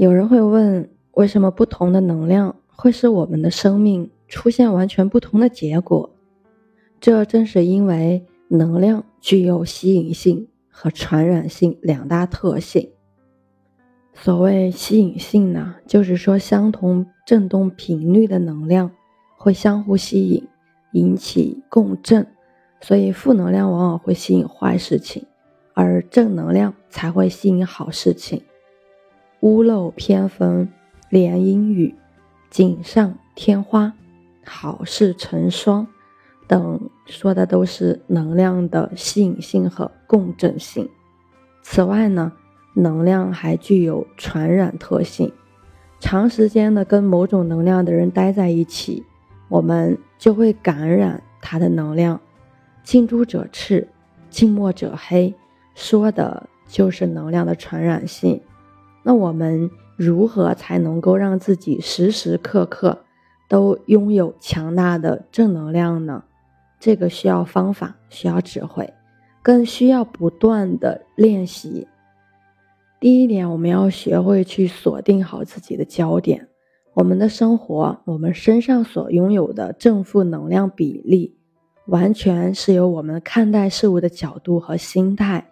有人会问，为什么不同的能量会使我们的生命出现完全不同的结果？这正是因为能量具有吸引性和传染性两大特性。所谓吸引性呢，就是说相同振动频率的能量会相互吸引，引起共振，所以负能量往往会吸引坏事情，而正能量才会吸引好事情。屋漏偏逢连阴雨，锦上添花，好事成双等，说的都是能量的吸引性和共振性。此外呢，能量还具有传染特性。长时间的跟某种能量的人待在一起，我们就会感染他的能量。近朱者赤，近墨者黑，说的就是能量的传染性。那我们如何才能够让自己时时刻刻都拥有强大的正能量呢？这个需要方法，需要智慧，更需要不断的练习。第一点，我们要学会去锁定好自己的焦点。我们的生活，我们身上所拥有的正负能量比例，完全是由我们看待事物的角度和心态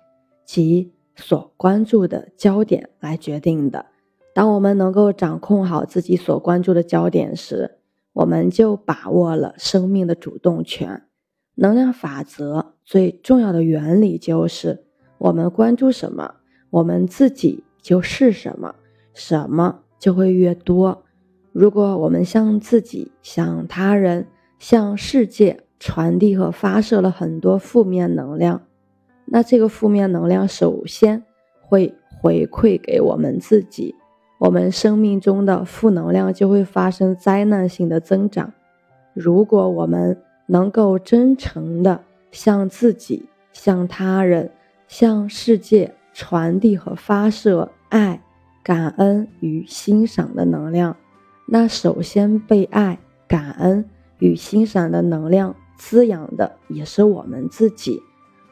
及。所关注的焦点来决定的。当我们能够掌控好自己所关注的焦点时，我们就把握了生命的主动权。能量法则最重要的原理就是：我们关注什么，我们自己就是什么，什么就会越多。如果我们向自己、向他人、向世界传递和发射了很多负面能量，那这个负面能量首先会回馈给我们自己，我们生命中的负能量就会发生灾难性的增长。如果我们能够真诚的向自己、向他人、向世界传递和发射爱、感恩与欣赏的能量，那首先被爱、感恩与欣赏的能量滋养的也是我们自己。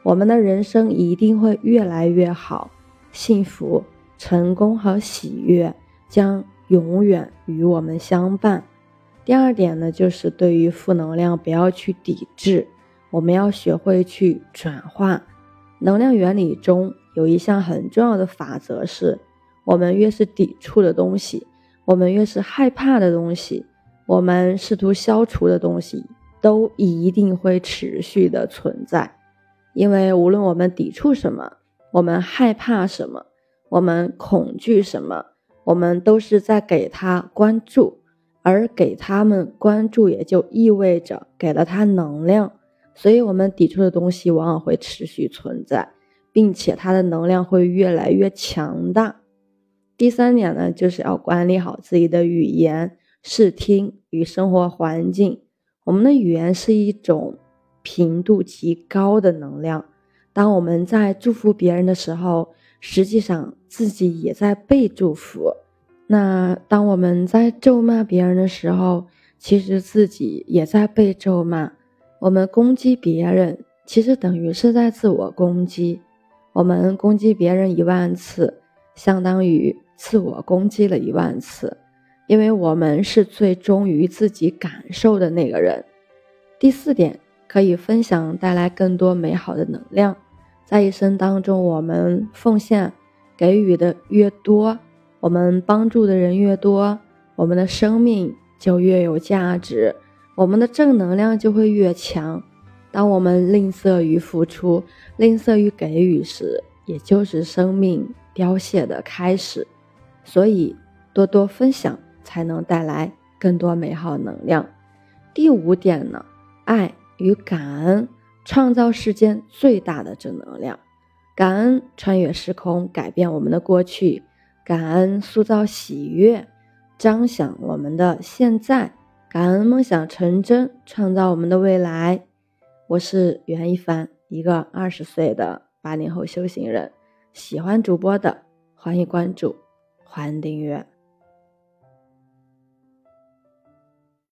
我们的人生一定会越来越好，幸福、成功和喜悦将永远与我们相伴。第二点呢，就是对于负能量不要去抵制，我们要学会去转化。能量原理中有一项很重要的法则是：我们越是抵触的东西，我们越是害怕的东西，我们试图消除的东西，都一定会持续的存在。因为无论我们抵触什么，我们害怕什么，我们恐惧什么，我们都是在给他关注，而给他们关注也就意味着给了他能量，所以我们抵触的东西往往会持续存在，并且它的能量会越来越强大。第三点呢，就是要管理好自己的语言、视听与生活环境。我们的语言是一种。频度极高的能量，当我们在祝福别人的时候，实际上自己也在被祝福；那当我们在咒骂别人的时候，其实自己也在被咒骂。我们攻击别人，其实等于是在自我攻击。我们攻击别人一万次，相当于自我攻击了一万次，因为我们是最忠于自己感受的那个人。第四点。可以分享，带来更多美好的能量。在一生当中，我们奉献、给予的越多，我们帮助的人越多，我们的生命就越有价值，我们的正能量就会越强。当我们吝啬于付出、吝啬于给予时，也就是生命凋谢的开始。所以，多多分享才能带来更多美好能量。第五点呢，爱。与感恩创造世间最大的正能量，感恩穿越时空，改变我们的过去；感恩塑造喜悦，彰显我们的现在；感恩梦想成真，创造我们的未来。我是袁一凡，一个二十岁的八零后修行人。喜欢主播的，欢迎关注，欢迎订阅。